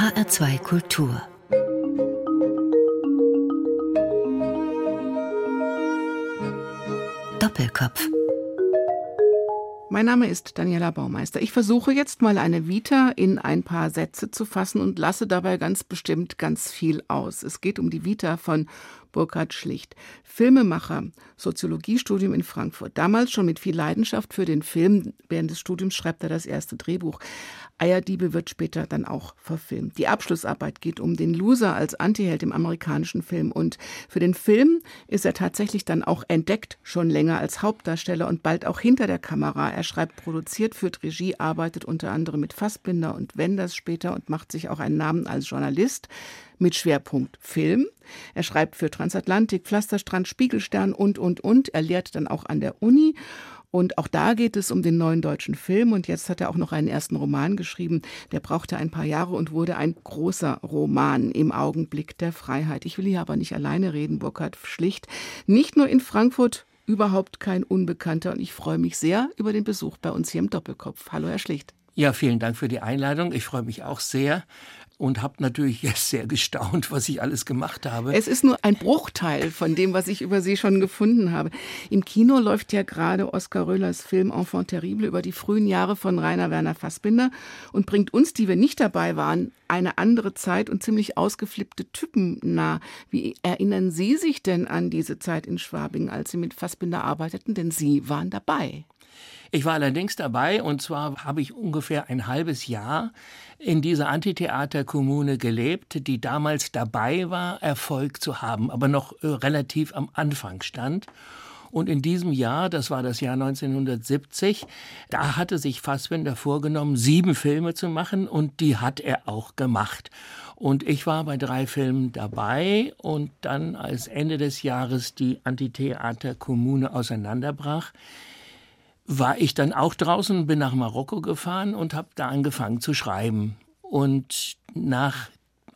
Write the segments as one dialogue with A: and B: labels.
A: HR2 Kultur Doppelkopf
B: mein Name ist Daniela Baumeister. Ich versuche jetzt mal eine Vita in ein paar Sätze zu fassen und lasse dabei ganz bestimmt ganz viel aus. Es geht um die Vita von Burkhard Schlicht. Filmemacher, Soziologiestudium in Frankfurt. Damals schon mit viel Leidenschaft für den Film. Während des Studiums schreibt er das erste Drehbuch. Eierdiebe wird später dann auch verfilmt. Die Abschlussarbeit geht um den Loser als Antiheld im amerikanischen Film. Und für den Film ist er tatsächlich dann auch entdeckt, schon länger als Hauptdarsteller und bald auch hinter der Kamera. Er schreibt, produziert, führt Regie, arbeitet unter anderem mit Fassbinder und Wenders später und macht sich auch einen Namen als Journalist mit Schwerpunkt Film. Er schreibt für Transatlantik, Pflasterstrand, Spiegelstern und, und, und. Er lehrt dann auch an der Uni. Und auch da geht es um den neuen deutschen Film. Und jetzt hat er auch noch einen ersten Roman geschrieben. Der brauchte ein paar Jahre und wurde ein großer Roman im Augenblick der Freiheit. Ich will hier aber nicht alleine reden, Burkhard Schlicht. Nicht nur in Frankfurt, überhaupt kein Unbekannter. Und ich freue mich sehr über den Besuch bei uns hier im Doppelkopf. Hallo, Herr Schlicht.
C: Ja, vielen Dank für die Einladung. Ich freue mich auch sehr und habe natürlich jetzt sehr gestaunt, was ich alles gemacht habe.
B: Es ist nur ein Bruchteil von dem, was ich über Sie schon gefunden habe. Im Kino läuft ja gerade Oskar Röhlers Film Enfant terrible über die frühen Jahre von Rainer Werner Fassbinder und bringt uns, die wir nicht dabei waren, eine andere Zeit und ziemlich ausgeflippte Typen nah. Wie erinnern Sie sich denn an diese Zeit in Schwabing, als Sie mit Fassbinder arbeiteten? Denn Sie waren dabei.
C: Ich war allerdings dabei und zwar habe ich ungefähr ein halbes Jahr in dieser Antitheaterkommune gelebt, die damals dabei war, Erfolg zu haben, aber noch äh, relativ am Anfang stand. Und in diesem Jahr, das war das Jahr 1970, da hatte sich Fassbinder vorgenommen, sieben Filme zu machen und die hat er auch gemacht. Und ich war bei drei Filmen dabei und dann, als Ende des Jahres die Antitheaterkommune auseinanderbrach, war ich dann auch draußen, bin nach Marokko gefahren und habe da angefangen zu schreiben. Und nach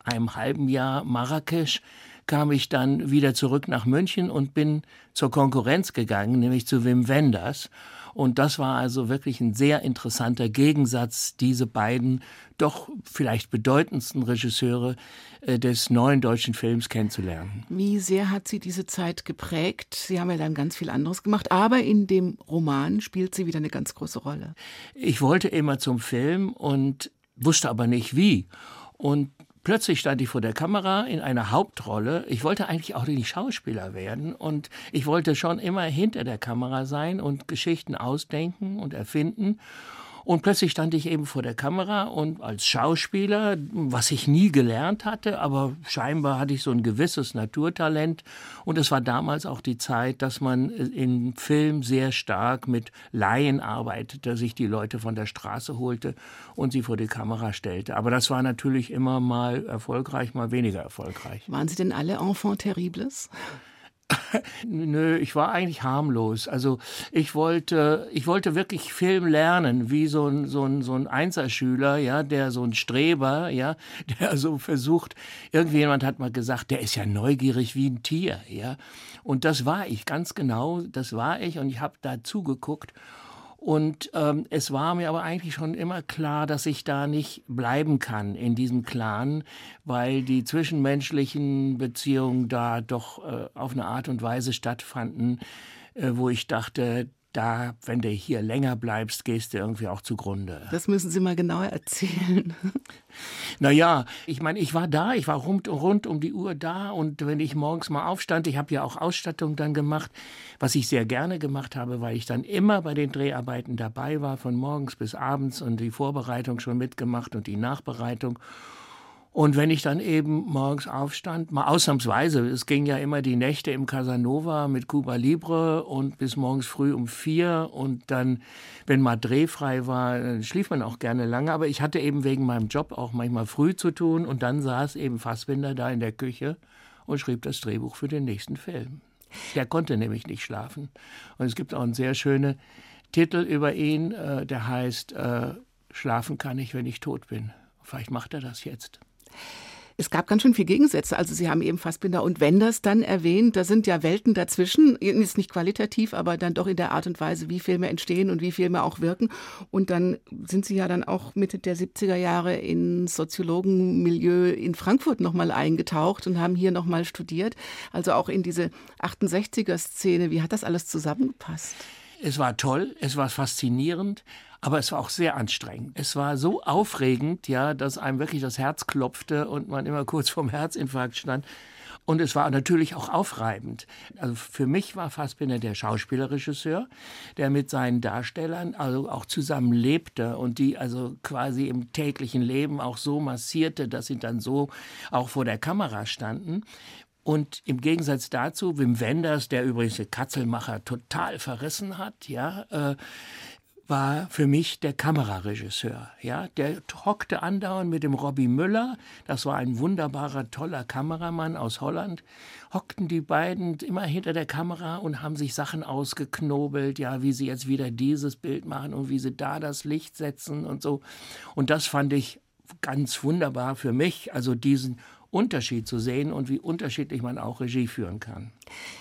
C: einem halben Jahr Marrakesch kam ich dann wieder zurück nach München und bin zur Konkurrenz gegangen, nämlich zu Wim Wenders. Und das war also wirklich ein sehr interessanter Gegensatz, diese beiden doch vielleicht bedeutendsten Regisseure äh, des neuen deutschen Films kennenzulernen.
B: Wie sehr hat sie diese Zeit geprägt? Sie haben ja dann ganz viel anderes gemacht, aber in dem Roman spielt sie wieder eine ganz große Rolle.
C: Ich wollte immer zum Film und wusste aber nicht wie. Und Plötzlich stand ich vor der Kamera in einer Hauptrolle. Ich wollte eigentlich auch nicht Schauspieler werden und ich wollte schon immer hinter der Kamera sein und Geschichten ausdenken und erfinden. Und plötzlich stand ich eben vor der Kamera und als Schauspieler, was ich nie gelernt hatte, aber scheinbar hatte ich so ein gewisses Naturtalent. Und es war damals auch die Zeit, dass man im Film sehr stark mit Laien arbeitete, sich die Leute von der Straße holte und sie vor die Kamera stellte. Aber das war natürlich immer mal erfolgreich, mal weniger erfolgreich.
B: Waren Sie denn alle Enfant terribles?
C: Nö, ich war eigentlich harmlos. Also ich wollte, ich wollte wirklich Film lernen, wie so ein, so ein, so ein Einserschüler, ja, der so ein Streber, ja, der so versucht, irgendjemand hat mal gesagt, der ist ja neugierig wie ein Tier, ja. Und das war ich, ganz genau, das war ich und ich habe da zugeguckt und ähm, es war mir aber eigentlich schon immer klar, dass ich da nicht bleiben kann in diesem Clan, weil die zwischenmenschlichen Beziehungen da doch äh, auf eine Art und Weise stattfanden, äh, wo ich dachte, da, wenn du hier länger bleibst, gehst du irgendwie auch zugrunde.
B: Das müssen Sie mal genauer erzählen.
C: Naja, ich meine, ich war da, ich war rund, rund um die Uhr da und wenn ich morgens mal aufstand, ich habe ja auch Ausstattung dann gemacht, was ich sehr gerne gemacht habe, weil ich dann immer bei den Dreharbeiten dabei war, von morgens bis abends und die Vorbereitung schon mitgemacht und die Nachbereitung. Und wenn ich dann eben morgens aufstand, mal ausnahmsweise, es ging ja immer die Nächte im Casanova mit Cuba Libre und bis morgens früh um vier und dann, wenn mal drehfrei war, schlief man auch gerne lange, aber ich hatte eben wegen meinem Job auch manchmal früh zu tun und dann saß eben Fassbinder da in der Küche und schrieb das Drehbuch für den nächsten Film. Der konnte nämlich nicht schlafen. Und es gibt auch einen sehr schönen Titel über ihn, äh, der heißt äh, Schlafen kann ich, wenn ich tot bin. Vielleicht macht er das jetzt.
B: Es gab ganz schön viele Gegensätze. Also Sie haben eben Fassbinder und Wenders dann erwähnt. Da sind ja Welten dazwischen. Ist nicht qualitativ, aber dann doch in der Art und Weise, wie Filme entstehen und wie Filme auch wirken. Und dann sind Sie ja dann auch Mitte der 70er Jahre ins Soziologenmilieu in Frankfurt nochmal eingetaucht und haben hier nochmal studiert. Also auch in diese 68er-Szene. Wie hat das alles zusammengepasst?
C: Es war toll, es war faszinierend, aber es war auch sehr anstrengend. Es war so aufregend, ja, dass einem wirklich das Herz klopfte und man immer kurz vorm Herzinfarkt stand. Und es war natürlich auch aufreibend. Also für mich war Fassbinder der Schauspielerregisseur, der mit seinen Darstellern also auch zusammen lebte und die also quasi im täglichen Leben auch so massierte, dass sie dann so auch vor der Kamera standen. Und im Gegensatz dazu Wim Wenders, der übrigens den Katzelmacher total verrissen hat, ja, äh, war für mich der Kameraregisseur. Ja, der hockte andauernd mit dem Robbie Müller. Das war ein wunderbarer, toller Kameramann aus Holland. Hockten die beiden immer hinter der Kamera und haben sich Sachen ausgeknobelt, ja, wie sie jetzt wieder dieses Bild machen und wie sie da das Licht setzen und so. Und das fand ich ganz wunderbar für mich, also diesen Unterschied zu sehen und wie unterschiedlich man auch Regie führen kann.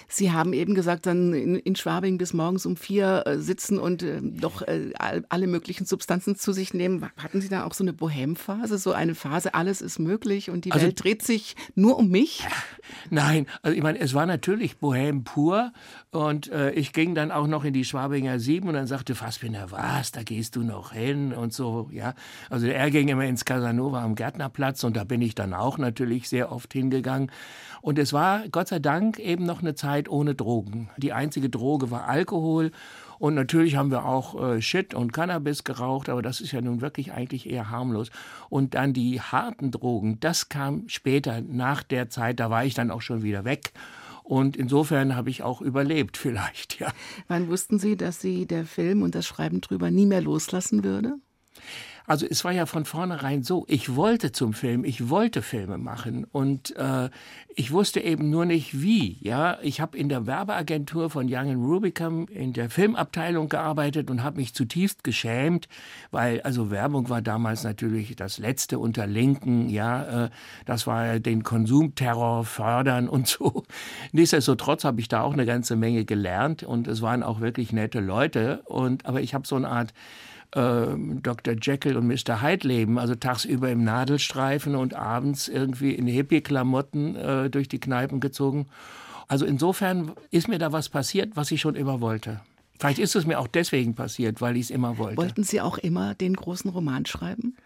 B: Sie haben eben gesagt, dann in, in Schwabing bis morgens um vier äh, sitzen und äh, doch äh, alle möglichen Substanzen zu sich nehmen. Hatten Sie da auch so eine Bohemphase, so eine Phase, alles ist möglich und die also, Welt dreht sich nur um mich?
C: Nein, also ich meine, es war natürlich Bohem pur und äh, ich ging dann auch noch in die Schwabinger Sieben und dann sagte Fassbinder, was, da gehst du noch hin und so, ja. Also er ging immer ins Casanova am Gärtnerplatz und da bin ich dann auch natürlich sehr oft hingegangen. Und es war Gott sei Dank eben noch eine Zeit ohne Drogen. Die einzige Droge war Alkohol. Und natürlich haben wir auch äh, Shit und Cannabis geraucht, aber das ist ja nun wirklich eigentlich eher harmlos. Und dann die harten Drogen, das kam später nach der Zeit, da war ich dann auch schon wieder weg. Und insofern habe ich auch überlebt vielleicht, ja.
B: Wann wussten Sie, dass Sie der Film und das Schreiben drüber nie mehr loslassen würde?
C: Also es war ja von vornherein so, ich wollte zum Film, ich wollte Filme machen und äh, ich wusste eben nur nicht wie. Ja, ich habe in der Werbeagentur von Young Rubicam in der Filmabteilung gearbeitet und habe mich zutiefst geschämt, weil also Werbung war damals natürlich das letzte unter Linken. Ja, äh, das war den Konsumterror fördern und so. Nichtsdestotrotz habe ich da auch eine ganze Menge gelernt und es waren auch wirklich nette Leute und aber ich habe so eine Art äh, Dr. Jekyll und Mr. Hyde leben, also tagsüber im Nadelstreifen und abends irgendwie in Hippie-Klamotten äh, durch die Kneipen gezogen. Also insofern ist mir da was passiert, was ich schon immer wollte. Vielleicht ist es mir auch deswegen passiert, weil ich es immer wollte.
B: Wollten Sie auch immer den großen Roman schreiben?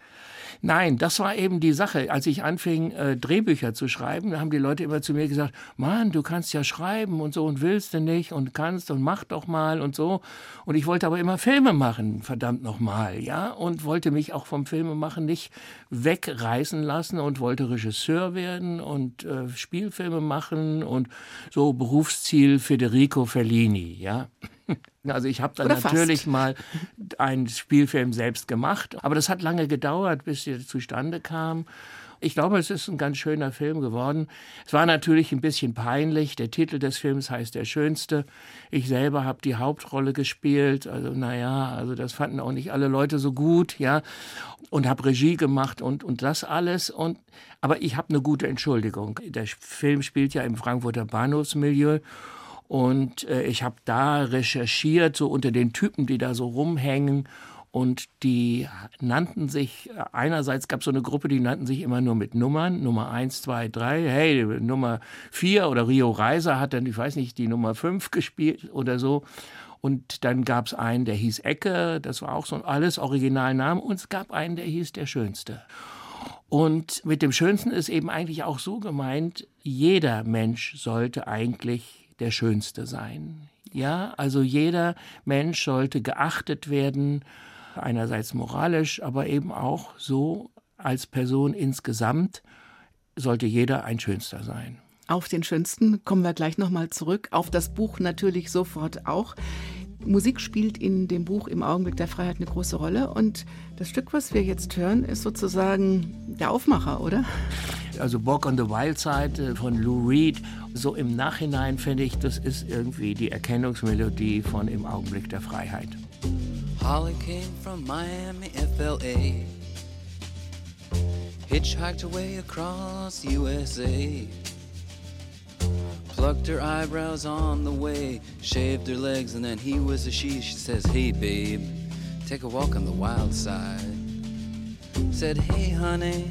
C: Nein, das war eben die Sache. Als ich anfing, äh, Drehbücher zu schreiben, haben die Leute immer zu mir gesagt, Mann, du kannst ja schreiben und so und willst du nicht und kannst und mach doch mal und so. Und ich wollte aber immer Filme machen, verdammt nochmal, ja, und wollte mich auch vom Filmemachen nicht wegreißen lassen und wollte Regisseur werden und äh, Spielfilme machen und so Berufsziel Federico Fellini, ja. Also ich habe dann Oder natürlich fast. mal einen Spielfilm selbst gemacht, aber das hat lange gedauert, bis er zustande kam. Ich glaube, es ist ein ganz schöner Film geworden. Es war natürlich ein bisschen peinlich. Der Titel des Films heißt Der Schönste. Ich selber habe die Hauptrolle gespielt. Also naja, also das fanden auch nicht alle Leute so gut, ja. Und habe Regie gemacht und, und das alles. Und, aber ich habe eine gute Entschuldigung. Der Film spielt ja im Frankfurter Bahnhofsmilieu. Und äh, ich habe da recherchiert, so unter den Typen, die da so rumhängen. Und die nannten sich, einerseits gab es so eine Gruppe, die nannten sich immer nur mit Nummern, Nummer 1, 2, 3, hey, Nummer 4 oder Rio Reiser hat dann, ich weiß nicht, die Nummer 5 gespielt oder so. Und dann gab es einen, der hieß Ecke, das war auch so alles Originalnamen. Und es gab einen, der hieß der Schönste. Und mit dem Schönsten ist eben eigentlich auch so gemeint, jeder Mensch sollte eigentlich der Schönste sein. Ja, also jeder Mensch sollte geachtet werden, einerseits moralisch, aber eben auch so als Person insgesamt sollte jeder ein Schönster sein.
B: Auf den Schönsten kommen wir gleich nochmal zurück, auf das Buch natürlich sofort auch. Musik spielt in dem Buch im Augenblick der Freiheit eine große Rolle und das Stück, was wir jetzt hören, ist sozusagen der Aufmacher, oder?
C: Also Walk on the Wild Side äh, von Lou Reed. So im Nachhinein finde ich, das ist irgendwie die Erkennungsmelodie von Im Augenblick der Freiheit. Holly came from Miami, FLA.
D: hitchhiked her way across USA. Plucked her eyebrows on the way, shaved her legs, and then he was a she. She says, Hey, babe, take a walk on the wild side. Said, Hey, honey,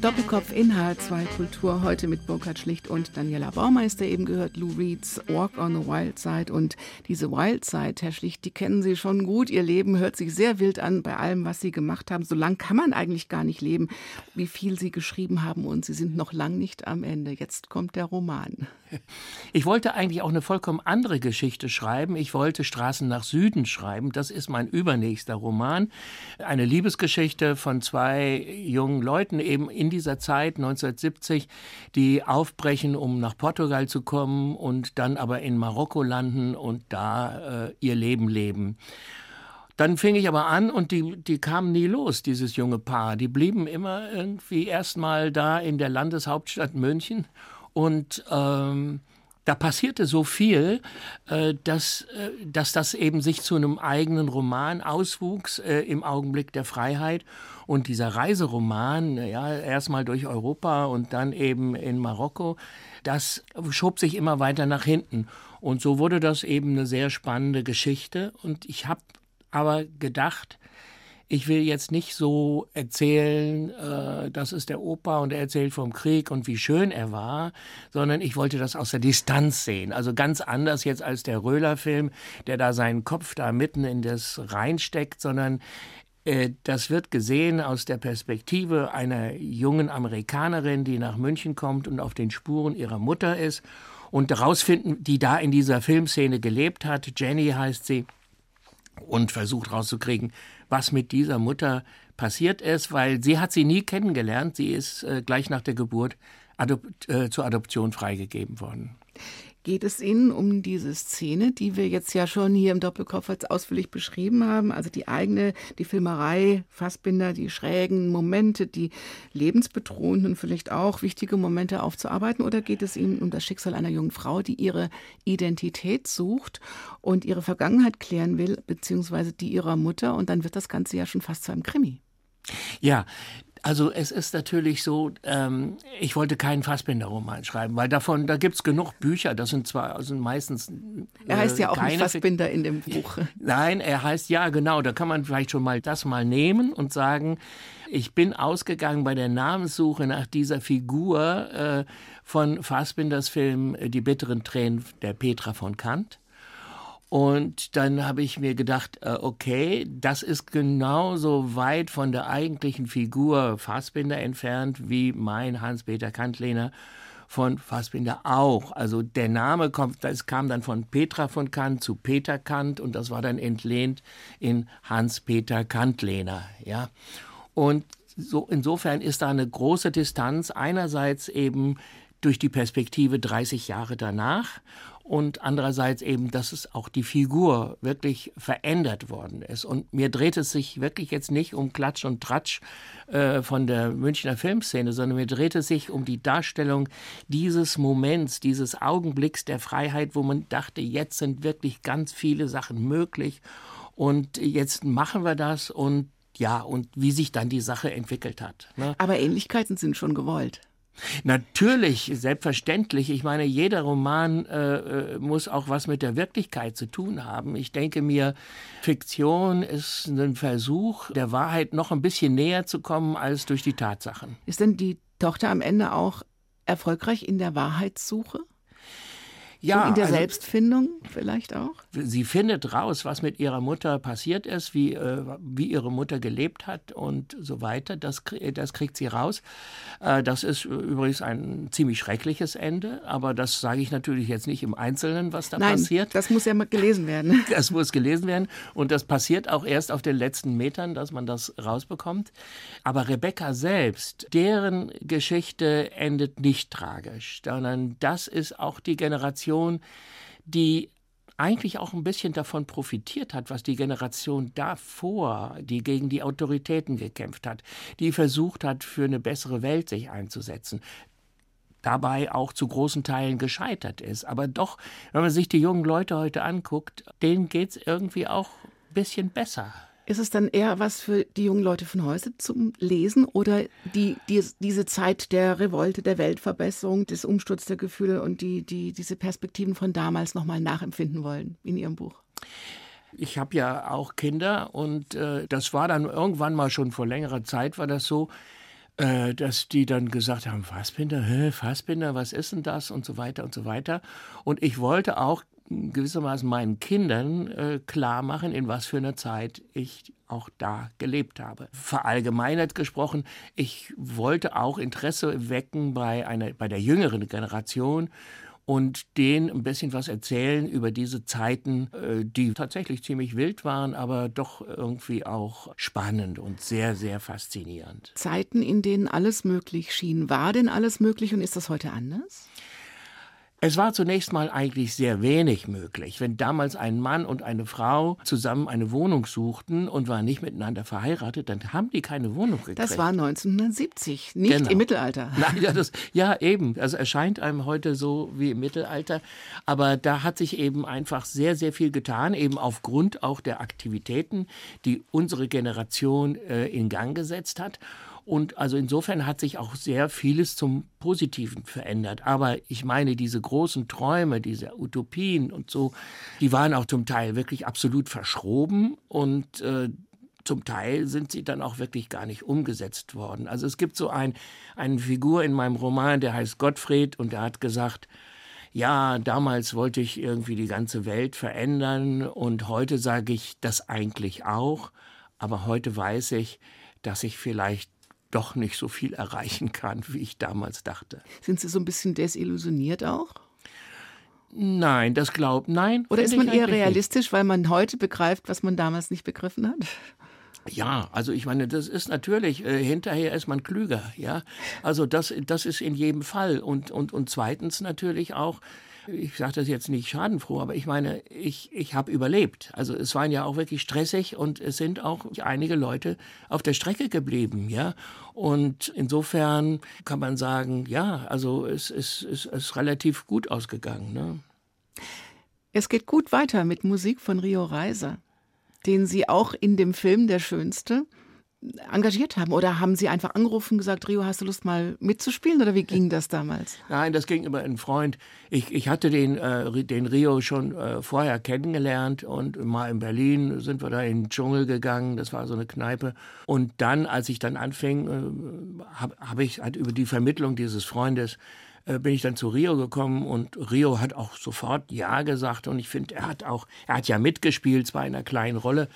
B: Der Doppelkopf in H2 Kultur heute mit Burkhard Schlicht und Daniela Baumeister eben gehört Lou Reeds Walk on the Wild Side und diese Wild Side, Herr Schlicht, die kennen Sie schon gut. Ihr Leben hört sich sehr wild an bei allem, was Sie gemacht haben. So lang kann man eigentlich gar nicht leben, wie viel Sie geschrieben haben und Sie sind noch lang nicht am Ende. Jetzt kommt der Roman.
C: Ich wollte eigentlich auch eine vollkommen andere Geschichte schreiben. Ich wollte Straßen nach Süden schreiben. Das ist mein übernächster Roman. Eine Liebesgeschichte von zwei jungen Leuten eben in dieser Zeit 1970, die aufbrechen, um nach Portugal zu kommen und dann aber in Marokko landen und da äh, ihr Leben leben. Dann fing ich aber an und die, die kamen nie los, dieses junge Paar. Die blieben immer irgendwie erstmal da in der Landeshauptstadt München und ähm, da passierte so viel, äh, dass, äh, dass das eben sich zu einem eigenen Roman auswuchs äh, im Augenblick der Freiheit. Und dieser Reiseroman, ja, erstmal durch Europa und dann eben in Marokko, das schob sich immer weiter nach hinten. Und so wurde das eben eine sehr spannende Geschichte. Und ich habe aber gedacht, ich will jetzt nicht so erzählen, äh, das ist der Opa und er erzählt vom Krieg und wie schön er war, sondern ich wollte das aus der Distanz sehen. Also ganz anders jetzt als der Röhler-Film, der da seinen Kopf da mitten in das reinsteckt, sondern äh, das wird gesehen aus der Perspektive einer jungen Amerikanerin, die nach München kommt und auf den Spuren ihrer Mutter ist und herausfinden, die da in dieser Filmszene gelebt hat. Jenny heißt sie und versucht rauszukriegen, was mit dieser Mutter passiert ist, weil sie hat sie nie kennengelernt. Sie ist äh, gleich nach der Geburt adop äh, zur Adoption freigegeben worden.
B: Geht es Ihnen um diese Szene, die wir jetzt ja schon hier im Doppelkopf als ausführlich beschrieben haben? Also die eigene, die Filmerei, Fassbinder, die schrägen Momente, die lebensbedrohenden, vielleicht auch wichtige Momente aufzuarbeiten? Oder geht es Ihnen um das Schicksal einer jungen Frau, die ihre Identität sucht und ihre Vergangenheit klären will, beziehungsweise die ihrer Mutter? Und dann wird das Ganze ja schon fast zu einem Krimi.
C: Ja, also es ist natürlich so, ähm, ich wollte keinen Fassbinder-Roman schreiben, weil davon, da gibt es genug Bücher, das sind zwar also meistens. Äh,
B: er heißt ja auch nicht Fassbinder in dem Buch.
C: Nein, er heißt ja genau, da kann man vielleicht schon mal das mal nehmen und sagen, ich bin ausgegangen bei der Namenssuche nach dieser Figur äh, von Fassbinders Film Die bitteren Tränen der Petra von Kant. Und dann habe ich mir gedacht, äh, okay, das ist genauso weit von der eigentlichen Figur Fassbinder entfernt wie mein Hans-Peter Kantlehner von Fassbinder auch. Also der Name kommt, das kam dann von Petra von Kant zu Peter Kant und das war dann entlehnt in Hans-Peter Kantlehner, ja. Und so, insofern ist da eine große Distanz einerseits eben durch die Perspektive 30 Jahre danach und andererseits eben, dass es auch die Figur wirklich verändert worden ist. Und mir dreht es sich wirklich jetzt nicht um Klatsch und Tratsch äh, von der Münchner Filmszene, sondern mir dreht es sich um die Darstellung dieses Moments, dieses Augenblicks der Freiheit, wo man dachte, jetzt sind wirklich ganz viele Sachen möglich und jetzt machen wir das und ja, und wie sich dann die Sache entwickelt hat.
B: Ne? Aber Ähnlichkeiten sind schon gewollt.
C: Natürlich, selbstverständlich. Ich meine, jeder Roman äh, äh, muss auch was mit der Wirklichkeit zu tun haben. Ich denke mir, Fiktion ist ein Versuch, der Wahrheit noch ein bisschen näher zu kommen als durch die Tatsachen.
B: Ist denn die Tochter am Ende auch erfolgreich in der Wahrheitssuche? Ja, so in der also, Selbstfindung vielleicht auch?
C: Sie findet raus, was mit ihrer Mutter passiert ist, wie, äh, wie ihre Mutter gelebt hat und so weiter. Das, das kriegt sie raus. Äh, das ist übrigens ein ziemlich schreckliches Ende, aber das sage ich natürlich jetzt nicht im Einzelnen, was da
B: Nein,
C: passiert.
B: Das muss ja mal gelesen werden.
C: Das muss gelesen werden und das passiert auch erst auf den letzten Metern, dass man das rausbekommt. Aber Rebecca selbst, deren Geschichte endet nicht tragisch, sondern das ist auch die Generation, Generation, die eigentlich auch ein bisschen davon profitiert hat, was die Generation davor, die gegen die Autoritäten gekämpft hat, die versucht hat, für eine bessere Welt sich einzusetzen, dabei auch zu großen Teilen gescheitert ist. Aber doch, wenn man sich die jungen Leute heute anguckt, denen geht es irgendwie auch ein bisschen besser.
B: Ist es dann eher was für die jungen Leute von heute zum Lesen oder die, die, diese Zeit der Revolte, der Weltverbesserung, des Umsturz der Gefühle und die, die diese Perspektiven von damals nochmal nachempfinden wollen in Ihrem Buch?
C: Ich habe ja auch Kinder und äh, das war dann irgendwann mal schon vor längerer Zeit war das so, äh, dass die dann gesagt haben, Fassbinder, hä, Fassbinder, was ist denn das und so weiter und so weiter. Und ich wollte auch gewissermaßen meinen Kindern äh, klar machen, in was für einer Zeit ich auch da gelebt habe. Verallgemeinert gesprochen, ich wollte auch Interesse wecken bei einer, bei der jüngeren Generation und denen ein bisschen was erzählen über diese Zeiten, äh, die tatsächlich ziemlich wild waren, aber doch irgendwie auch spannend und sehr, sehr faszinierend.
B: Zeiten, in denen alles möglich schien. War denn alles möglich und ist das heute anders?
C: Es war zunächst mal eigentlich sehr wenig möglich. Wenn damals ein Mann und eine Frau zusammen eine Wohnung suchten und waren nicht miteinander verheiratet, dann haben die keine Wohnung gekriegt.
B: Das war 1970, nicht genau. im Mittelalter.
C: Nein, ja, das, ja, eben. Also erscheint einem heute so wie im Mittelalter. Aber da hat sich eben einfach sehr, sehr viel getan, eben aufgrund auch der Aktivitäten, die unsere Generation äh, in Gang gesetzt hat. Und also insofern hat sich auch sehr vieles zum Positiven verändert. Aber ich meine, diese großen Träume, diese Utopien und so, die waren auch zum Teil wirklich absolut verschroben und äh, zum Teil sind sie dann auch wirklich gar nicht umgesetzt worden. Also es gibt so ein, eine Figur in meinem Roman, der heißt Gottfried und der hat gesagt, ja, damals wollte ich irgendwie die ganze Welt verändern und heute sage ich das eigentlich auch, aber heute weiß ich, dass ich vielleicht doch nicht so viel erreichen kann, wie ich damals dachte.
B: Sind Sie so ein bisschen desillusioniert auch?
C: Nein, das glaubt nein.
B: Oder ist man eher realistisch, nicht. weil man heute begreift, was man damals nicht begriffen hat?
C: Ja, also ich meine, das ist natürlich, äh, hinterher ist man klüger, ja. Also das, das ist in jedem Fall. Und, und, und zweitens natürlich auch, ich sage das jetzt nicht schadenfroh, aber ich meine, ich, ich habe überlebt. Also es waren ja auch wirklich stressig und es sind auch einige Leute auf der Strecke geblieben, ja. Und insofern kann man sagen, ja, also es, es, es ist relativ gut ausgegangen. Ne?
B: Es geht gut weiter mit Musik von Rio Reiser, den Sie auch in dem Film Der Schönste engagiert haben? Oder haben Sie einfach angerufen und gesagt, Rio, hast du Lust mal mitzuspielen? Oder wie ging das damals?
C: Nein, das ging über einen Freund. Ich, ich hatte den, äh, den Rio schon äh, vorher kennengelernt und mal in Berlin sind wir da in den Dschungel gegangen. Das war so eine Kneipe. Und dann, als ich dann anfing, äh, habe hab ich halt über die Vermittlung dieses Freundes äh, bin ich dann zu Rio gekommen und Rio hat auch sofort Ja gesagt und ich finde, er hat auch, er hat ja mitgespielt, zwar in einer kleinen Rolle,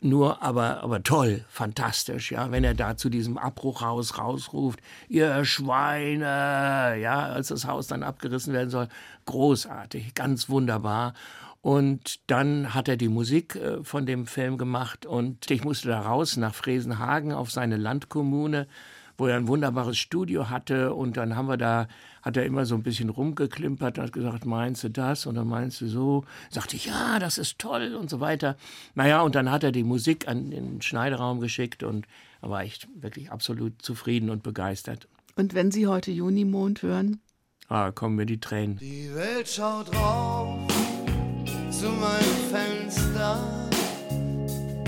C: nur aber, aber toll, fantastisch, ja, wenn er da zu diesem Abbruchhaus rausruft, ihr Schweine, ja, als das Haus dann abgerissen werden soll, großartig, ganz wunderbar. Und dann hat er die Musik äh, von dem Film gemacht und ich musste da raus nach Fresenhagen auf seine Landkommune wo er ein wunderbares Studio hatte und dann haben wir da, hat er immer so ein bisschen rumgeklimpert und hat gesagt, meinst du das und dann meinst du so, sagte ich, ja, das ist toll und so weiter. Naja, und dann hat er die Musik an den Schneideraum geschickt und da war ich wirklich absolut zufrieden und begeistert.
B: Und wenn Sie heute Junimond hören?
C: Ah, kommen mir die Tränen.
E: Die Welt schaut rauf zu meinem Fenster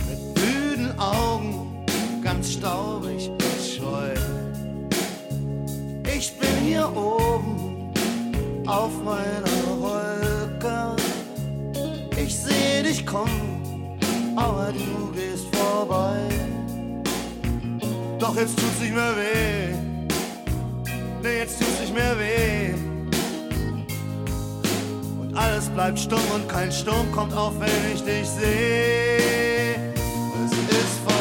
E: mit müden Augen, ganz staubig scheu. Ich bin hier oben auf meiner Wolke. Ich seh dich kommen, aber du gehst vorbei. Doch jetzt tut's nicht mehr weh. Nee, jetzt tut's nicht mehr weh. Und alles bleibt stumm und kein Sturm kommt auf, wenn ich dich sehe. Es ist vorbei,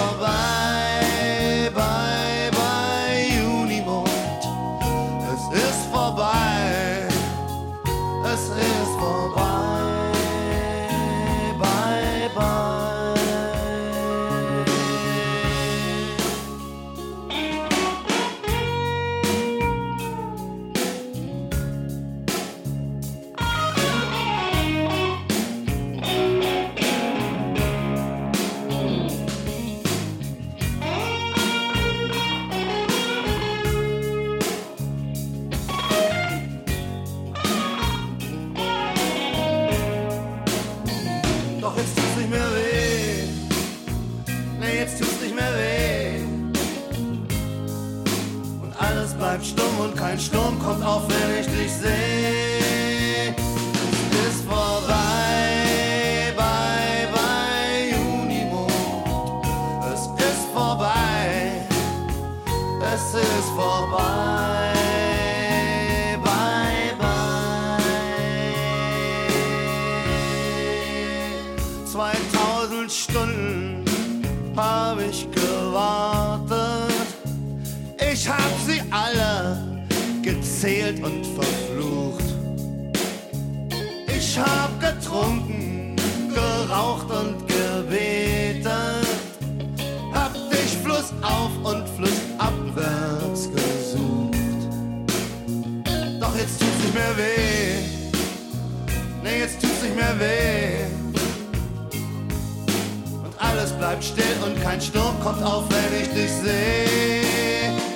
E: bleibt
B: still und kein Sturm kommt auf, wenn ich dich sehe.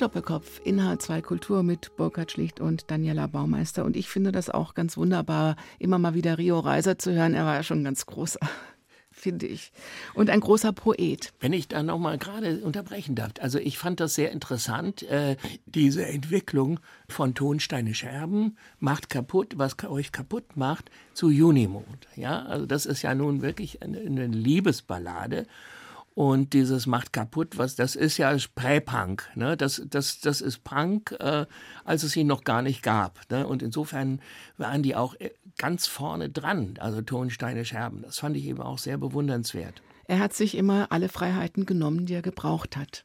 B: Doppelkopf in H2 Kultur mit Burkhard Schlicht und Daniela Baumeister. Und ich finde das auch ganz wunderbar, immer mal wieder Rio Reiser zu hören. Er war ja schon ganz großer finde ich. Und ein großer Poet.
C: Wenn ich da nochmal gerade unterbrechen darf. Also ich fand das sehr interessant, äh, diese Entwicklung von Tonsteine Scherben macht kaputt, was euch kaputt macht, zu Junimond. Ja, also das ist ja nun wirklich eine, eine Liebesballade. Und dieses macht kaputt, was das ist ja Prä-Punk. Ne? Das, das, das ist Punk, äh, als es ihn noch gar nicht gab. Ne? Und insofern waren die auch äh, ganz vorne dran, also Tonsteine Scherben. Das fand ich eben auch sehr bewundernswert.
B: Er hat sich immer alle Freiheiten genommen, die er gebraucht hat.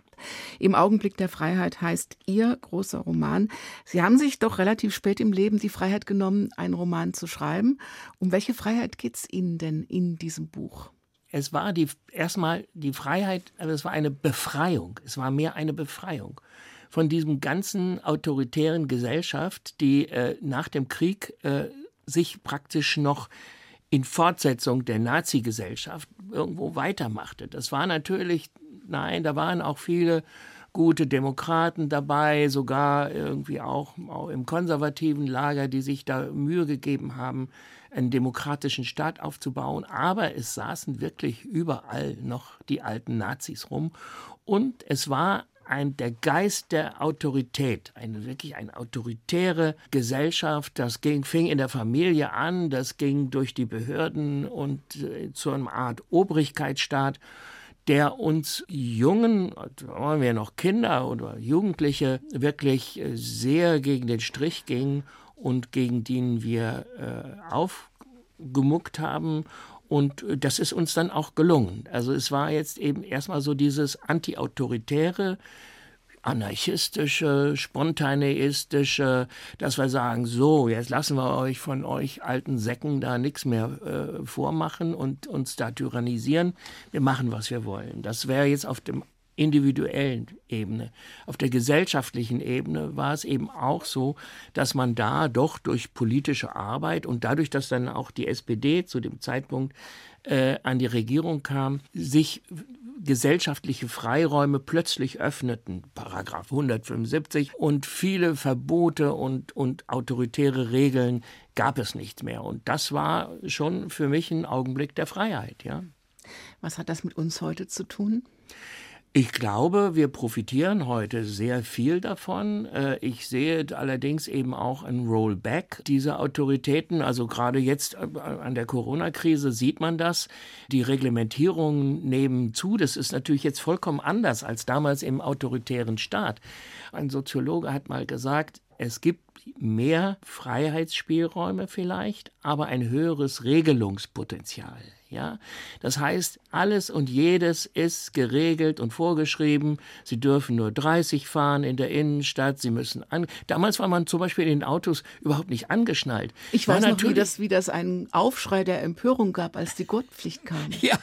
B: Im Augenblick der Freiheit heißt Ihr großer Roman. Sie haben sich doch relativ spät im Leben die Freiheit genommen, einen Roman zu schreiben. Um welche Freiheit geht es Ihnen denn in diesem Buch?
C: Es war die, erstmal die Freiheit, aber es war eine Befreiung. Es war mehr eine Befreiung von diesem ganzen autoritären Gesellschaft, die äh, nach dem Krieg äh, sich praktisch noch in Fortsetzung der Nazi-Gesellschaft irgendwo weitermachte. Das war natürlich, nein, da waren auch viele gute Demokraten dabei, sogar irgendwie auch, auch im konservativen Lager, die sich da Mühe gegeben haben, einen demokratischen Staat aufzubauen. Aber es saßen wirklich überall noch die alten Nazis rum. Und es war ein, der Geist der Autorität, eine wirklich eine autoritäre Gesellschaft. Das ging, fing in der Familie an, das ging durch die Behörden und äh, zu einer Art Obrigkeitsstaat der uns Jungen, da waren wir noch Kinder oder Jugendliche, wirklich äh, sehr gegen den Strich ging und gegen den wir äh, aufgemuckt haben. Und äh, das ist uns dann auch gelungen. Also es war jetzt eben erstmal so dieses antiautoritäre, anarchistische, spontaneistische, dass wir sagen, so, jetzt lassen wir euch von euch alten Säcken da nichts mehr äh, vormachen und uns da tyrannisieren. Wir machen, was wir wollen. Das wäre jetzt auf dem individuellen Ebene. Auf der gesellschaftlichen Ebene war es eben auch so, dass man da doch durch politische Arbeit und dadurch, dass dann auch die SPD zu dem Zeitpunkt äh, an die Regierung kam, sich gesellschaftliche Freiräume plötzlich öffneten, Paragraph 175, und viele Verbote und, und autoritäre Regeln gab es nicht mehr. Und das war schon für mich ein Augenblick der Freiheit, ja.
B: Was hat das mit uns heute zu tun?
C: Ich glaube, wir profitieren heute sehr viel davon. Äh, ich sehe allerdings eben auch ein Rollback dieser Autoritäten. Also gerade jetzt äh, an der Corona-Krise sieht man das. Die Reglementierungen nehmen zu. Das ist natürlich jetzt vollkommen anders als damals im autoritären Staat. Ein Soziologe hat mal gesagt, es gibt mehr Freiheitsspielräume vielleicht, aber ein höheres Regelungspotenzial. Ja, das heißt, alles und jedes ist geregelt und vorgeschrieben. Sie dürfen nur 30 fahren in der Innenstadt. Sie müssen an. Damals war man zum Beispiel in den Autos überhaupt nicht angeschnallt.
B: Ich weiß noch, wie das, wie das einen Aufschrei der Empörung gab, als die Gurtpflicht kam.
C: Ja,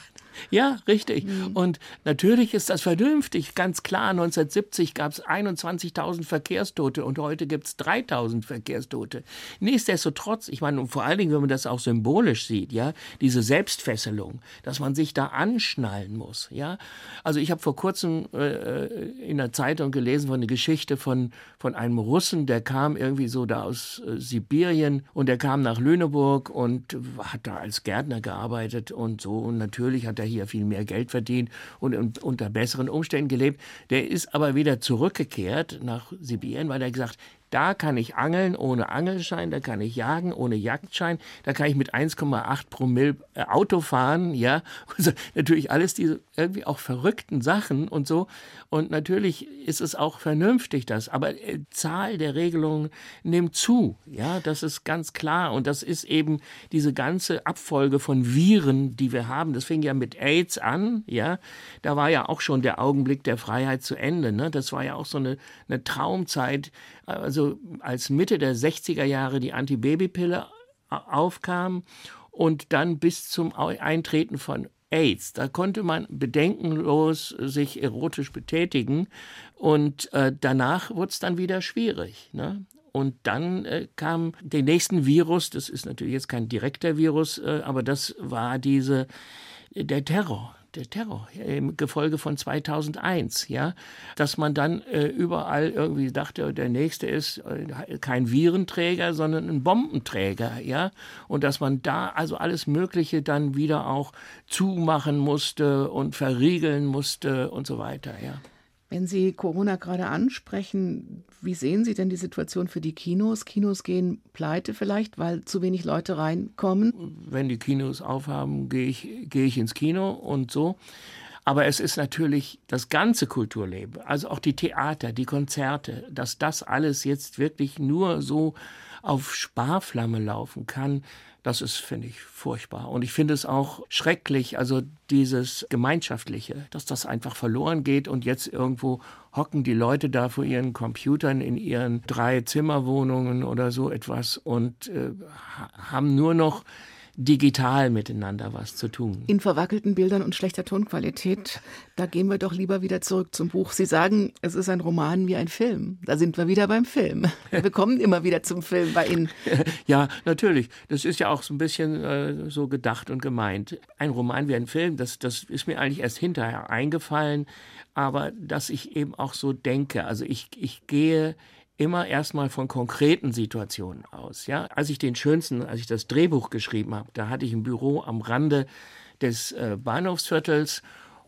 C: ja, richtig. Mhm. Und natürlich ist das vernünftig. Ganz klar, 1970 gab es 21.000 Verkehrstote und heute gibt es 3.000 Verkehrstote. Nichtsdestotrotz, ich meine, vor allen Dingen, wenn man das auch symbolisch sieht, ja, diese Selbstfesselung, dass man sich da anschnallen muss, ja. Also ich habe vor kurzem äh, in der Zeitung gelesen von einer Geschichte von, von einem Russen, der kam irgendwie so da aus äh, Sibirien und der kam nach Lüneburg und hat da als Gärtner gearbeitet und so. Und natürlich hat er hier viel mehr Geld verdient und unter besseren Umständen gelebt. Der ist aber wieder zurückgekehrt nach Sibirien, weil er gesagt, da kann ich angeln ohne Angelschein, da kann ich jagen ohne Jagdschein, da kann ich mit 1,8 Promille äh, Auto fahren, ja. Also natürlich alles diese irgendwie auch verrückten Sachen und so. Und natürlich ist es auch vernünftig, das. Aber die äh, Zahl der Regelungen nimmt zu, ja. Das ist ganz klar. Und das ist eben diese ganze Abfolge von Viren, die wir haben. Das fing ja mit AIDS an, ja. Da war ja auch schon der Augenblick der Freiheit zu Ende, ne. Das war ja auch so eine, eine Traumzeit, also als Mitte der 60er Jahre die Antibabypille aufkam und dann bis zum Eintreten von AIDS. Da konnte man bedenkenlos sich erotisch betätigen und äh, danach wurde es dann wieder schwierig. Ne? Und dann äh, kam der nächsten Virus, das ist natürlich jetzt kein direkter Virus, äh, aber das war diese, der Terror der Terror im Gefolge von 2001, ja, dass man dann äh, überall irgendwie dachte, der nächste ist äh, kein Virenträger, sondern ein Bombenträger, ja, und dass man da also alles Mögliche dann wieder auch zumachen musste und verriegeln musste und so weiter, ja.
B: Wenn Sie Corona gerade ansprechen, wie sehen Sie denn die Situation für die Kinos? Kinos gehen pleite vielleicht, weil zu wenig Leute reinkommen?
C: Wenn die Kinos aufhaben, gehe ich, gehe ich ins Kino und so. Aber es ist natürlich das ganze Kulturleben, also auch die Theater, die Konzerte, dass das alles jetzt wirklich nur so auf Sparflamme laufen kann, das ist, finde ich, furchtbar. Und ich finde es auch schrecklich, also dieses Gemeinschaftliche, dass das einfach verloren geht und jetzt irgendwo hocken die Leute da vor ihren Computern in ihren drei Zimmerwohnungen oder so etwas und äh, haben nur noch digital miteinander was zu tun.
B: In verwackelten Bildern und schlechter Tonqualität, da gehen wir doch lieber wieder zurück zum Buch. Sie sagen, es ist ein Roman wie ein Film. Da sind wir wieder beim Film. Wir kommen immer wieder zum Film bei Ihnen.
C: Ja, natürlich. Das ist ja auch so ein bisschen äh, so gedacht und gemeint. Ein Roman wie ein Film, das, das ist mir eigentlich erst hinterher eingefallen, aber dass ich eben auch so denke. Also ich, ich gehe immer erstmal von konkreten Situationen aus. Ja, als ich den schönsten, als ich das Drehbuch geschrieben habe, da hatte ich ein Büro am Rande des äh, Bahnhofsviertels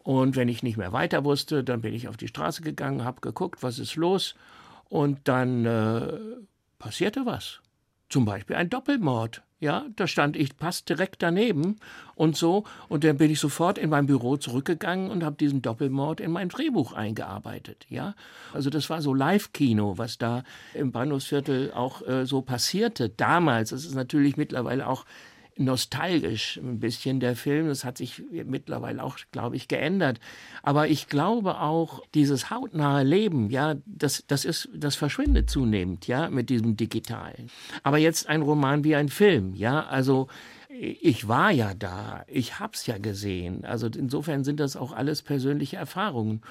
C: und wenn ich nicht mehr weiter wusste, dann bin ich auf die Straße gegangen, habe geguckt, was ist los und dann äh, passierte was. Zum Beispiel ein Doppelmord. Ja, da stand ich fast direkt daneben und so. Und dann bin ich sofort in mein Büro zurückgegangen und habe diesen Doppelmord in mein Drehbuch eingearbeitet. Ja, also das war so Live-Kino, was da im Bahnhofsviertel auch äh, so passierte. Damals, das ist natürlich mittlerweile auch nostalgisch ein bisschen der Film. Das hat sich mittlerweile auch, glaube ich, geändert. Aber ich glaube auch, dieses hautnahe Leben, ja, das, das ist, das verschwindet zunehmend, ja, mit diesem Digitalen. Aber jetzt ein Roman wie ein Film, ja, also ich war ja da, ich hab's ja gesehen. Also insofern sind das auch alles persönliche Erfahrungen.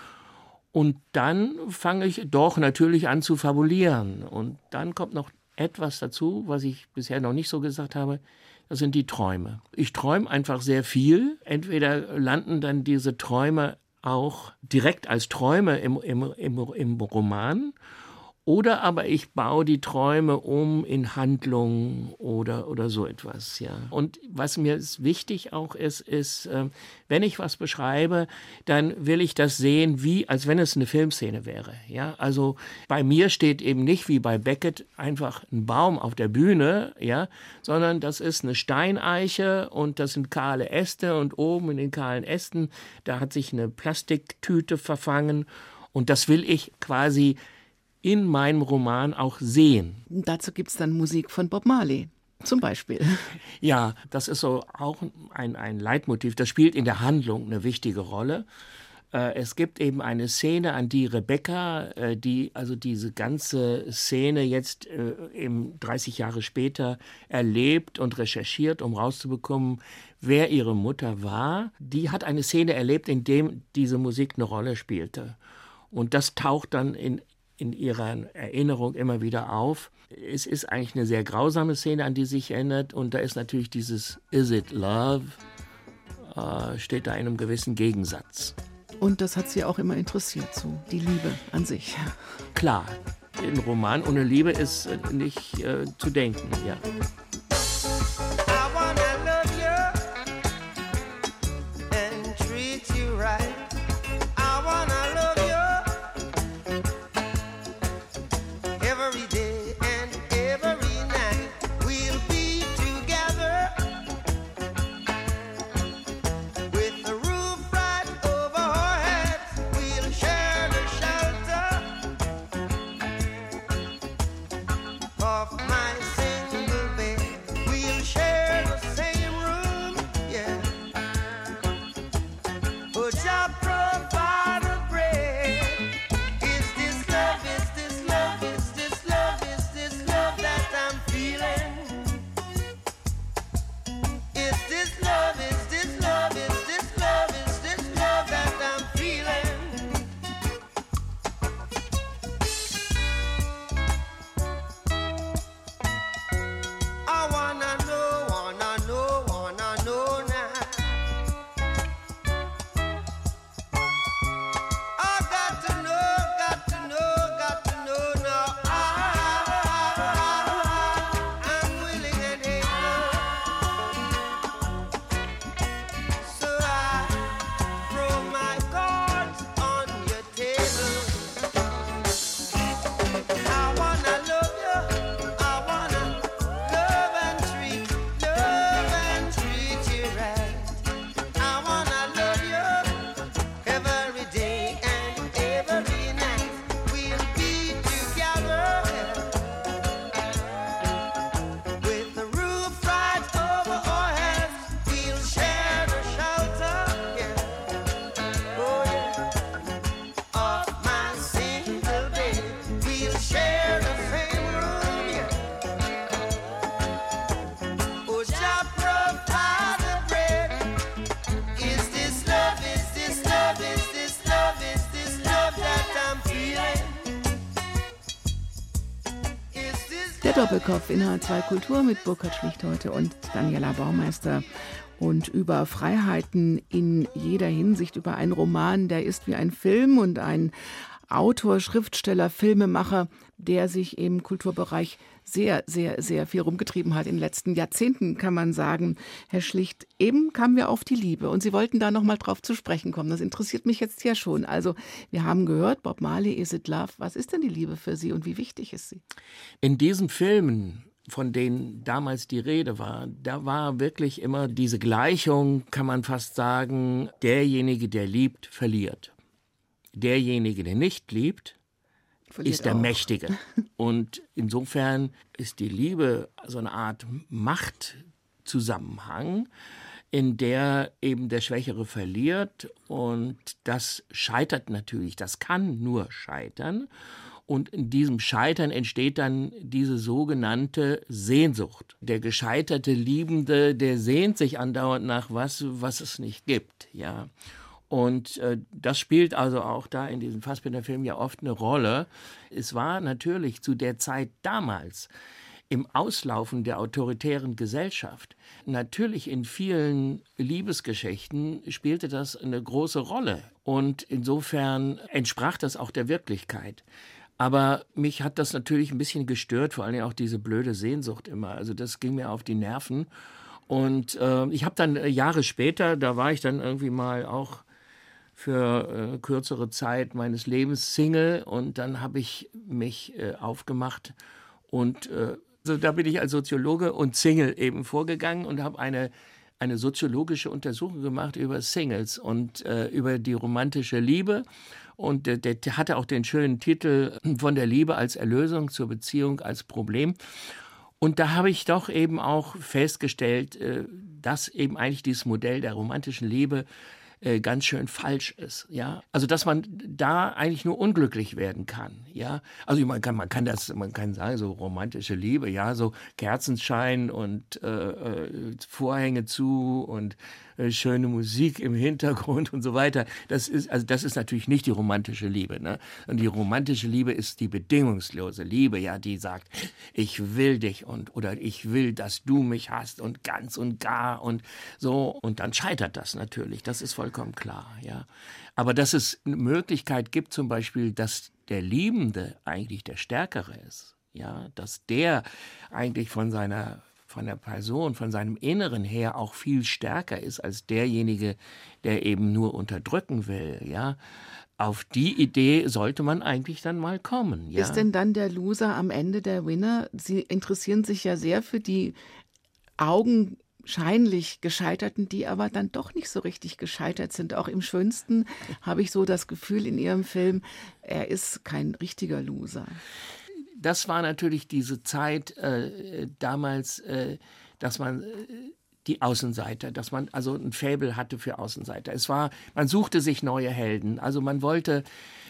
C: Und dann fange ich doch natürlich an zu fabulieren. Und dann kommt noch etwas dazu, was ich bisher noch nicht so gesagt habe das sind die Träume. Ich träume einfach sehr viel. Entweder landen dann diese Träume auch direkt als Träume im, im, im, im Roman oder aber ich baue die Träume um in Handlungen oder, oder so etwas, ja. Und was mir wichtig auch ist, ist, äh, wenn ich was beschreibe, dann will ich das sehen, wie, als wenn es eine Filmszene wäre, ja. Also bei mir steht eben nicht wie bei Beckett einfach ein Baum auf der Bühne, ja, sondern das ist eine Steineiche und das sind kahle Äste und oben in den kahlen Ästen, da hat sich eine Plastiktüte verfangen und das will ich quasi in meinem Roman auch sehen.
B: Dazu gibt es dann Musik von Bob Marley. Zum Beispiel.
C: Ja, das ist so auch ein, ein Leitmotiv. Das spielt in der Handlung eine wichtige Rolle. Äh, es gibt eben eine Szene, an die Rebecca, äh, die also diese ganze Szene jetzt äh, eben 30 Jahre später erlebt und recherchiert, um rauszubekommen, wer ihre Mutter war. Die hat eine Szene erlebt, in dem diese Musik eine Rolle spielte. Und das taucht dann in in ihrer Erinnerung immer wieder auf. Es ist eigentlich eine sehr grausame Szene, an die sich erinnert. Und da ist natürlich dieses Is it love? Äh, steht da in einem gewissen Gegensatz.
B: Und das hat sie auch immer interessiert, so die Liebe an sich.
C: Klar, ein Roman ohne Liebe ist nicht äh, zu denken, ja.
B: Doppelkopf in H2 Kultur mit Burkhard Schlicht heute und Daniela Baumeister. Und über Freiheiten in jeder Hinsicht, über einen Roman, der ist wie ein Film und ein Autor, Schriftsteller, Filmemacher, der sich im Kulturbereich sehr, sehr, sehr viel rumgetrieben hat in den letzten Jahrzehnten, kann man sagen. Herr Schlicht, eben kamen wir auf die Liebe und Sie wollten da noch mal drauf zu sprechen kommen. Das interessiert mich jetzt ja schon. Also, wir haben gehört, Bob Marley, Is It Love. Was ist denn die Liebe für Sie und wie wichtig ist sie?
C: In diesen Filmen von denen damals die Rede war, da war wirklich immer diese Gleichung, kann man fast sagen, derjenige, der liebt, verliert. Derjenige, der nicht liebt, Verliert ist der auch. Mächtige. Und insofern ist die Liebe so eine Art Machtzusammenhang, in der eben der Schwächere verliert. Und das scheitert natürlich, das kann nur scheitern. Und in diesem Scheitern entsteht dann diese sogenannte Sehnsucht. Der gescheiterte Liebende, der sehnt sich andauernd nach was, was es nicht gibt, ja. Und äh, das spielt also auch da in diesem Fassbinder-Film ja oft eine Rolle. Es war natürlich zu der Zeit damals im Auslaufen der autoritären Gesellschaft. Natürlich in vielen Liebesgeschichten spielte das eine große Rolle. Und insofern entsprach das auch der Wirklichkeit. Aber mich hat das natürlich ein bisschen gestört, vor allem auch diese blöde Sehnsucht immer. Also das ging mir auf die Nerven. Und äh, ich habe dann äh, Jahre später, da war ich dann irgendwie mal auch für äh, kürzere Zeit meines Lebens Single und dann habe ich mich äh, aufgemacht und äh, so da bin ich als Soziologe und Single eben vorgegangen und habe eine eine soziologische Untersuchung gemacht über Singles und äh, über die romantische Liebe und der, der hatte auch den schönen Titel von der Liebe als Erlösung zur Beziehung als Problem. Und da habe ich doch eben auch festgestellt, äh, dass eben eigentlich dieses Modell der romantischen Liebe äh, ganz schön falsch ist. Ja, also dass man da eigentlich nur unglücklich werden kann. Ja, also man kann man kann das man kann sagen so romantische Liebe, ja, so Kerzenschein und äh, äh Vorhänge zu und äh, schöne Musik im Hintergrund und so weiter. Das ist, also das ist natürlich nicht die romantische Liebe. Ne? Und die romantische Liebe ist die bedingungslose Liebe, ja, die sagt, ich will dich und oder ich will, dass du mich hast und ganz und gar und so. Und dann scheitert das natürlich. Das ist vollkommen klar, ja. Aber dass es eine Möglichkeit gibt, zum Beispiel, dass der Liebende eigentlich der Stärkere ist, ja, dass der eigentlich von seiner von der Person, von seinem Inneren her auch viel stärker ist als derjenige, der eben nur unterdrücken will, ja. Auf die Idee sollte man eigentlich dann mal kommen. Ja?
B: Ist denn dann der Loser am Ende der Winner? Sie interessieren sich ja sehr für die augenscheinlich Gescheiterten, die aber dann doch nicht so richtig gescheitert sind. Auch im Schönsten habe ich so das Gefühl in Ihrem Film, er ist kein richtiger Loser
C: das war natürlich diese Zeit äh, damals, äh, dass man äh, die Außenseiter, dass man also ein Faible hatte für Außenseiter. Es war, man suchte sich neue Helden. Also man wollte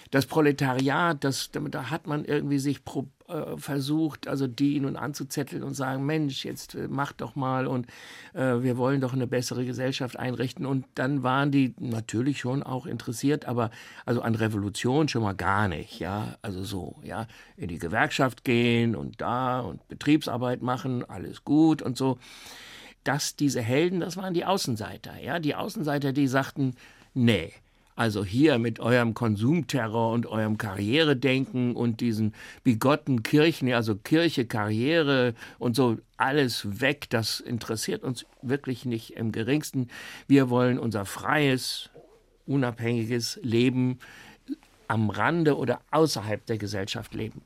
C: das Proletariat, das, da hat man irgendwie sich pro, äh, versucht, also die nun anzuzetteln und sagen, Mensch, jetzt äh, mach doch mal und äh, wir wollen doch eine bessere Gesellschaft einrichten. Und dann waren die natürlich schon auch interessiert, aber also an Revolution schon mal gar nicht, ja, also so, ja, in die Gewerkschaft gehen und da und Betriebsarbeit machen, alles gut und so. Dass diese Helden, das waren die Außenseiter, ja, die Außenseiter, die sagten, nee, also hier mit eurem Konsumterror und eurem Karrieredenken und diesen bigotten Kirchen, also Kirche, Karriere und so, alles weg, das interessiert uns wirklich nicht im geringsten. Wir wollen unser freies, unabhängiges Leben am Rande oder außerhalb der Gesellschaft leben.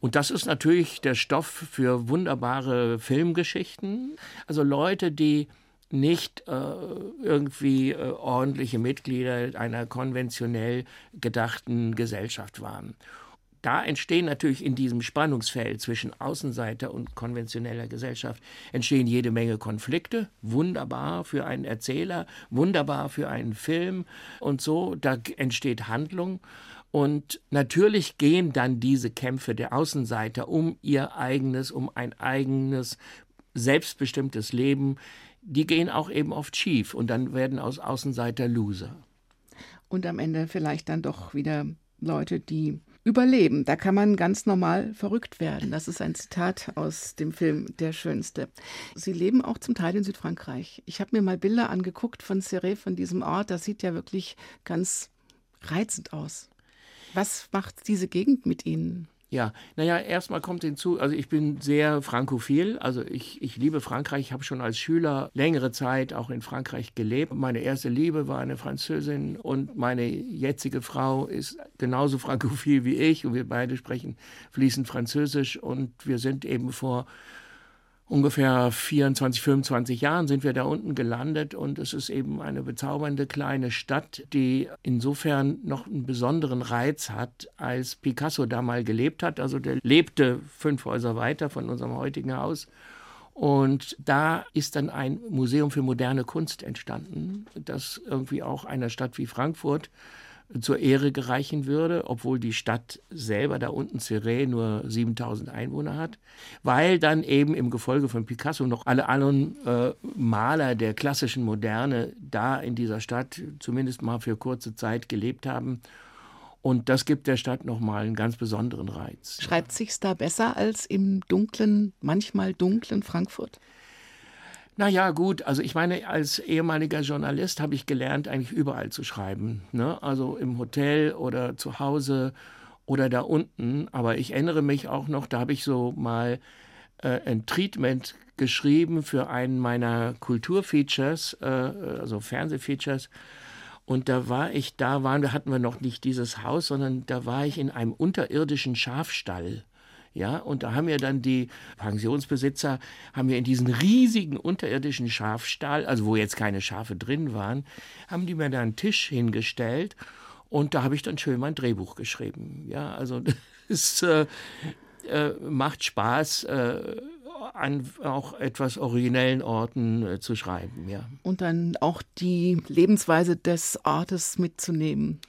C: Und das ist natürlich der Stoff für wunderbare Filmgeschichten. Also Leute, die nicht äh, irgendwie äh, ordentliche Mitglieder einer konventionell gedachten Gesellschaft waren. Da entstehen natürlich in diesem Spannungsfeld zwischen Außenseiter und konventioneller Gesellschaft entstehen jede Menge Konflikte. Wunderbar für einen Erzähler, wunderbar für einen Film und so. Da entsteht Handlung. Und natürlich gehen dann diese Kämpfe der Außenseiter um ihr eigenes, um ein eigenes selbstbestimmtes Leben die gehen auch eben oft schief und dann werden aus Außenseiter Loser.
B: Und am Ende vielleicht dann doch wieder Leute, die überleben. Da kann man ganz normal verrückt werden. Das ist ein Zitat aus dem Film Der Schönste. Sie leben auch zum Teil in Südfrankreich. Ich habe mir mal Bilder angeguckt von Serré, von diesem Ort. Das sieht ja wirklich ganz reizend aus. Was macht diese Gegend mit Ihnen?
C: Ja, naja, erstmal kommt hinzu, also ich bin sehr frankophil, also ich, ich liebe Frankreich, ich habe schon als Schüler längere Zeit auch in Frankreich gelebt. Meine erste Liebe war eine Französin und meine jetzige Frau ist genauso frankophil wie ich und wir beide sprechen fließend Französisch und wir sind eben vor ungefähr 24, 25 Jahren sind wir da unten gelandet und es ist eben eine bezaubernde kleine Stadt, die insofern noch einen besonderen Reiz hat, als Picasso da mal gelebt hat. Also der lebte fünf Häuser weiter von unserem heutigen Haus. Und da ist dann ein Museum für moderne Kunst entstanden, das irgendwie auch einer Stadt wie Frankfurt zur Ehre gereichen würde, obwohl die Stadt selber da unten Ciré nur 7000 Einwohner hat, weil dann eben im Gefolge von Picasso noch alle anderen äh, Maler der klassischen Moderne da in dieser Stadt zumindest mal für kurze Zeit gelebt haben. Und das gibt der Stadt nochmal einen ganz besonderen Reiz.
B: Schreibt sich's da besser als im dunklen, manchmal dunklen Frankfurt?
C: Na ja, gut. Also ich meine, als ehemaliger Journalist habe ich gelernt, eigentlich überall zu schreiben. Ne? Also im Hotel oder zu Hause oder da unten. Aber ich erinnere mich auch noch, da habe ich so mal äh, ein Treatment geschrieben für einen meiner Kulturfeatures, äh, also Fernsehfeatures. Und da war ich, da waren, hatten wir noch nicht dieses Haus, sondern da war ich in einem unterirdischen Schafstall. Ja, und da haben wir dann die Pensionsbesitzer, haben wir in diesen riesigen unterirdischen Schafstall, also wo jetzt keine Schafe drin waren, haben die mir da einen Tisch hingestellt und da habe ich dann schön mein Drehbuch geschrieben. Ja, also es äh, äh, macht Spaß. Äh, an auch etwas originellen Orten äh, zu schreiben, ja.
B: Und dann auch die Lebensweise des Ortes mitzunehmen.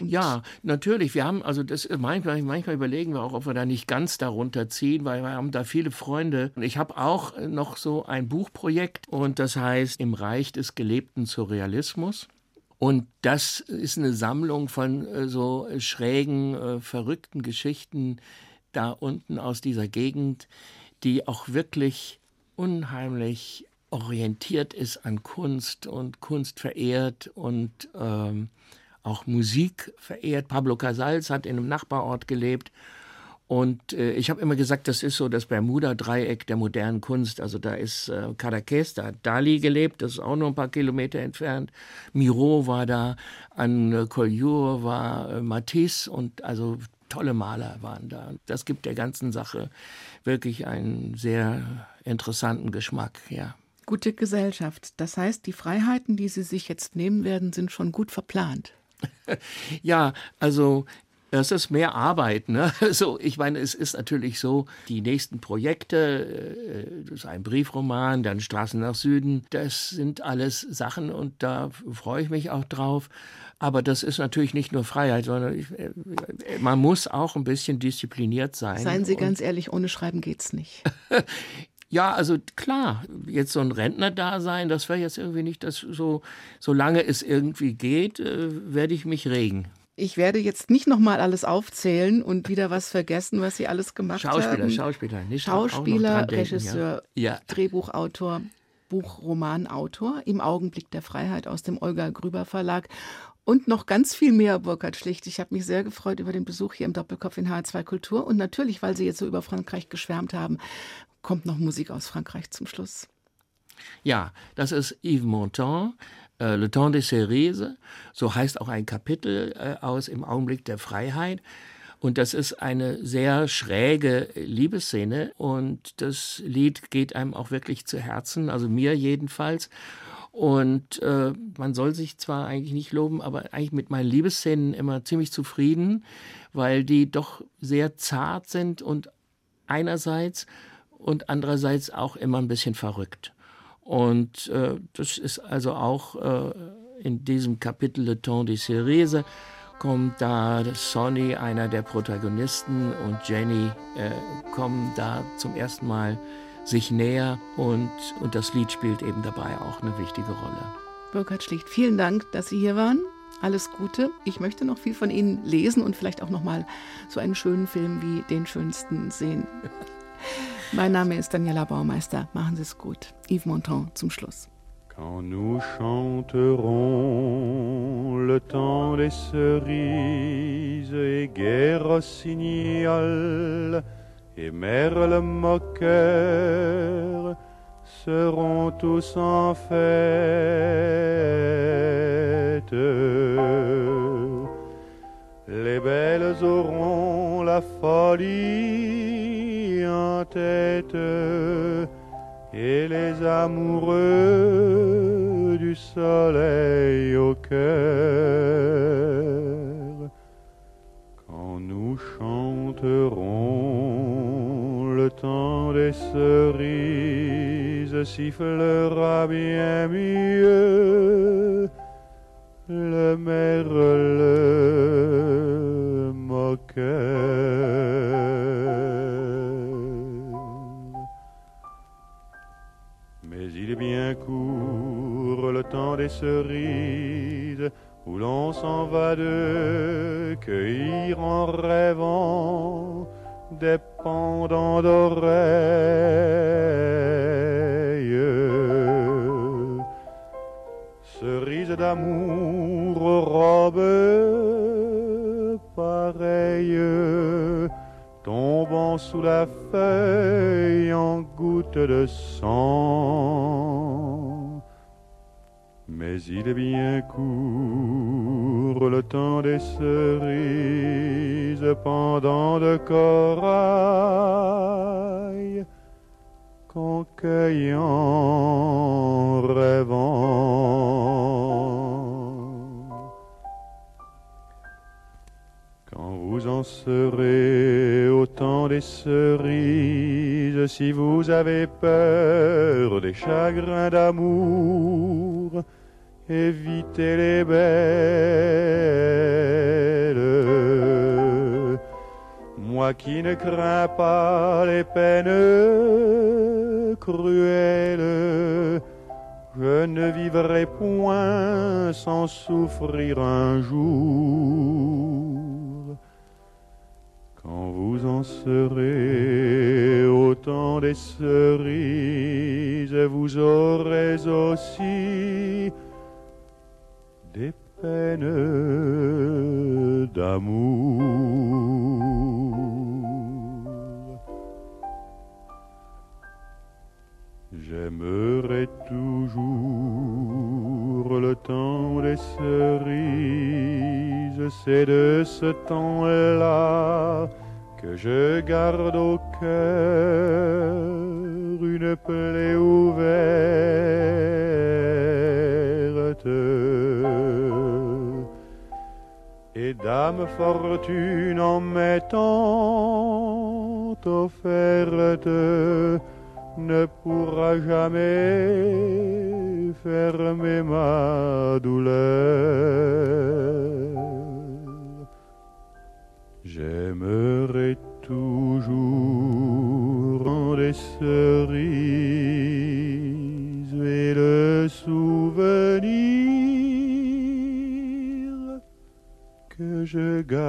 C: Und ja, natürlich. Wir haben, also das manchmal, manchmal überlegen wir auch, ob wir da nicht ganz darunter ziehen, weil wir haben da viele Freunde. Ich habe auch noch so ein Buchprojekt und das heißt Im Reich des gelebten Surrealismus. Und das ist eine Sammlung von äh, so schrägen, äh, verrückten Geschichten da unten aus dieser Gegend, die auch wirklich unheimlich orientiert ist an Kunst und Kunst verehrt und ähm, auch Musik verehrt. Pablo Casals hat in einem Nachbarort gelebt. Und äh, ich habe immer gesagt, das ist so das Bermuda-Dreieck der modernen Kunst. Also da ist äh, Cadaqués, da hat Dali gelebt, das ist auch nur ein paar Kilometer entfernt. Miro war da, an äh, Collioure war äh, Matisse und also tolle Maler waren da. Das gibt der ganzen Sache wirklich einen sehr interessanten Geschmack, ja.
B: Gute Gesellschaft. Das heißt, die Freiheiten, die Sie sich jetzt nehmen werden, sind schon gut verplant.
C: ja, also es ist mehr Arbeit. Ne? Also, ich meine, es ist natürlich so, die nächsten Projekte, äh, das ist ein Briefroman, dann Straßen nach Süden, das sind alles Sachen und da freue ich mich auch drauf. Aber das ist natürlich nicht nur Freiheit, sondern ich, äh, man muss auch ein bisschen diszipliniert sein.
B: Seien Sie ganz ehrlich, ohne Schreiben geht's nicht.
C: Ja, also klar, jetzt so ein Rentner-Dasein, das wäre jetzt irgendwie nicht das so, solange es irgendwie geht, äh, werde ich mich regen.
B: Ich werde jetzt nicht nochmal alles aufzählen und wieder was vergessen, was Sie alles gemacht
C: Schauspieler,
B: haben.
C: Schauspieler, nicht
B: Schauspieler, denken, Regisseur, ja. Ja. Drehbuchautor, Buchromanautor, im Augenblick der Freiheit aus dem Olga Grüber Verlag und noch ganz viel mehr, Burkhard Schlicht. Ich habe mich sehr gefreut über den Besuch hier im Doppelkopf in H2 Kultur. Und natürlich, weil Sie jetzt so über Frankreich geschwärmt haben, kommt noch Musik aus Frankreich zum Schluss.
C: Ja, das ist Yves Montand, äh, Le Temps des Cerises. So heißt auch ein Kapitel äh, aus Im Augenblick der Freiheit. Und das ist eine sehr schräge Liebesszene und das Lied geht einem auch wirklich zu Herzen, also mir jedenfalls. Und äh, man soll sich zwar eigentlich nicht loben, aber eigentlich mit meinen Liebesszenen immer ziemlich zufrieden, weil die doch sehr zart sind und einerseits und andererseits auch immer ein bisschen verrückt. Und äh, das ist also auch äh, in diesem Kapitel Le Temps des Cerises kommt da Sonny, einer der Protagonisten, und Jenny äh, kommen da zum ersten Mal sich näher und, und das Lied spielt eben dabei auch eine wichtige Rolle.
B: Burkhard Schlicht, vielen Dank, dass Sie hier waren. Alles Gute. Ich möchte noch viel von Ihnen lesen und vielleicht auch noch mal so einen schönen Film wie Den schönsten sehen. mein Name ist Daniela Baumeister. Machen Sie es gut. Yves Montand zum Schluss.
F: Quand nous chanterons le temps des cerises et guerre rossignol et merle moqueur seront tous en fête. Les belles auront la folie en tête et les amoureux du soleil au cœur. Quand nous chanterons le temps des cerises sifflera bien mieux le merle moqueur. Mais il est bien court le temps des cerises où l'on s'en va de cueillir en rêvant des pendants d'oreilles. Cerises d'amour, robes pareilles, tombant sous la feuille en gouttes de sang. Mais il est bien court le temps des cerises pendant de corail qu'en cueillant rêvant. Quand vous en serez au temps des cerises, si vous avez peur des chagrins d'amour, évitez les belles. Moi qui ne crains pas les peines cruelles, je ne vivrai point sans souffrir un jour. Quand vous en serez au temps des cerises, vous aurez aussi des peines d'amour. J'aimerai toujours le temps des cerises, c'est de ce temps-là que je garde au cœur une plaie ouverte. Fortune en m'étant offerte ne pourra jamais fermer ma douleur. J'aimerai toujours des cerises chegar.